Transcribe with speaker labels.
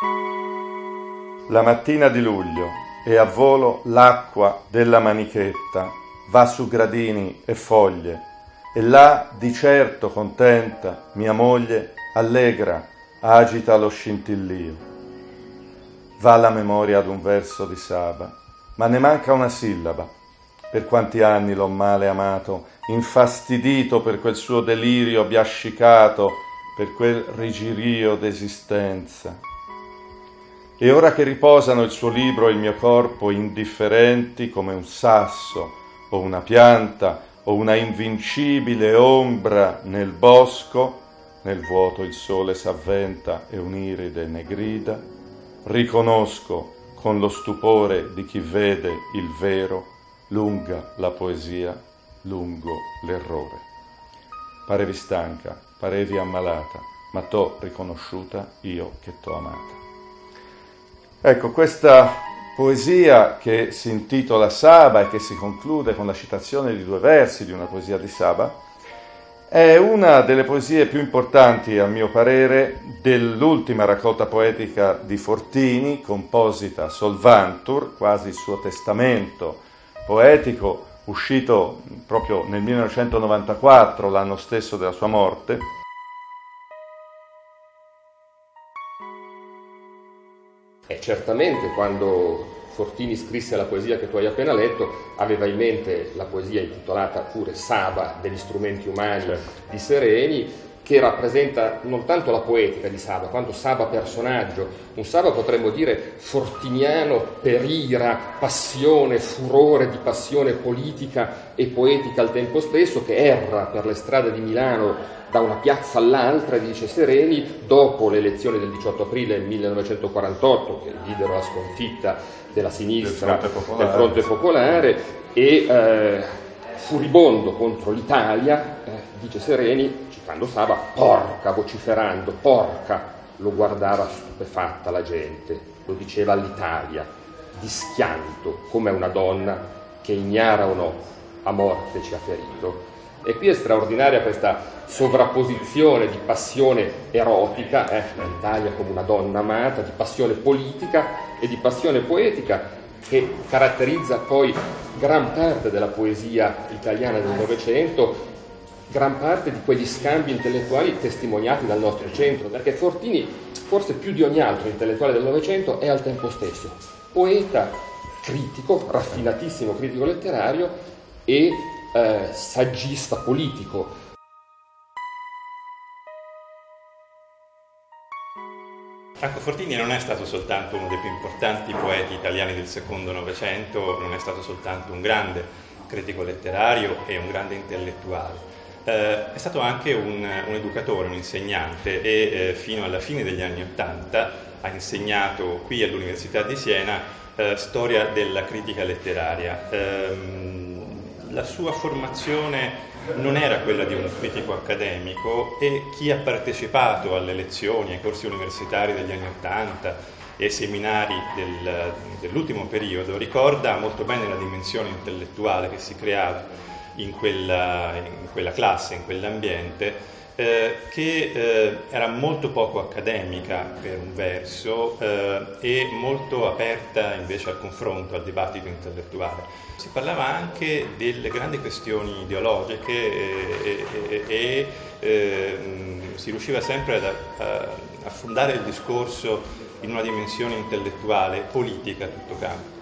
Speaker 1: La mattina di luglio e a volo l'acqua della manichetta va su gradini e foglie e là di certo contenta mia moglie allegra agita lo scintillio. Va la memoria ad un verso di Saba, ma ne manca una sillaba. Per quanti anni l'ho male amato, infastidito per quel suo delirio biascicato, per quel rigirio d'esistenza. E ora che riposano il suo libro e il mio corpo indifferenti come un sasso o una pianta o una invincibile ombra nel bosco, nel vuoto il sole s'avventa e un'iride ne grida, riconosco con lo stupore di chi vede il vero, lunga la poesia, lungo l'errore. Parevi stanca, parevi ammalata, ma t'ho riconosciuta io che t'ho amata. Ecco, questa poesia che si intitola Saba e che si conclude con la citazione di due versi di una poesia di Saba, è una delle poesie più importanti, a mio parere, dell'ultima raccolta poetica di Fortini, composita Solvantur, quasi il suo testamento poetico, uscito proprio nel 1994, l'anno stesso della sua morte,
Speaker 2: certamente quando Fortini scrisse la poesia che tu hai appena letto, aveva in mente la poesia intitolata pure Saba degli strumenti umani certo. di Sereni, che rappresenta non tanto la poetica di Saba, quanto Saba personaggio. Un Saba potremmo dire fortiniano per ira, passione, furore di passione politica e poetica al tempo stesso, che erra per le strade di Milano da una piazza all'altra, dice Sereni, dopo le elezioni del 18 aprile 1948, che videro la sconfitta della sinistra del fronte popolare, del fronte popolare e eh, furibondo contro l'Italia, eh, dice Sereni, citando Saba, porca, vociferando, porca, lo guardava stupefatta la gente, lo diceva all'Italia, di schianto, come una donna che ignara o no, a morte ci ha ferito. E qui è straordinaria questa sovrapposizione di passione erotica, eh, l'Italia come una donna amata, di passione politica e di passione poetica che caratterizza poi gran parte della poesia italiana del Novecento, gran parte di quegli scambi intellettuali testimoniati dal nostro centro, perché Fortini, forse più di ogni altro intellettuale del Novecento, è al tempo stesso poeta, critico, raffinatissimo critico letterario e eh, saggista politico.
Speaker 3: Franco Fortini non è stato soltanto uno dei più importanti poeti italiani del secondo Novecento, non è stato soltanto un grande critico letterario e un grande intellettuale. Eh, è stato anche un, un, educatore, un insegnante e eh, fino alla fine degli anni Ottanta ha insegnato qui all'Università di Siena eh, storia della critica letteraria. La sua formazione non era quella di un critico accademico e chi ha partecipato alle lezioni, ai corsi universitari degli anni Ottanta e ai seminari del, dell'ultimo periodo ricorda molto bene la dimensione intellettuale che si creava in quella, in quella classe, in quell'ambiente, eh, che eh, era molto poco accademica per un verso eh, e molto aperta invece al confronto, al dibattito intellettuale. Si parlava anche delle grandi questioni ideologiche e, e, e ehm, si riusciva sempre ad, a, a fondare il discorso in una dimensione intellettuale, politica a tutto campo.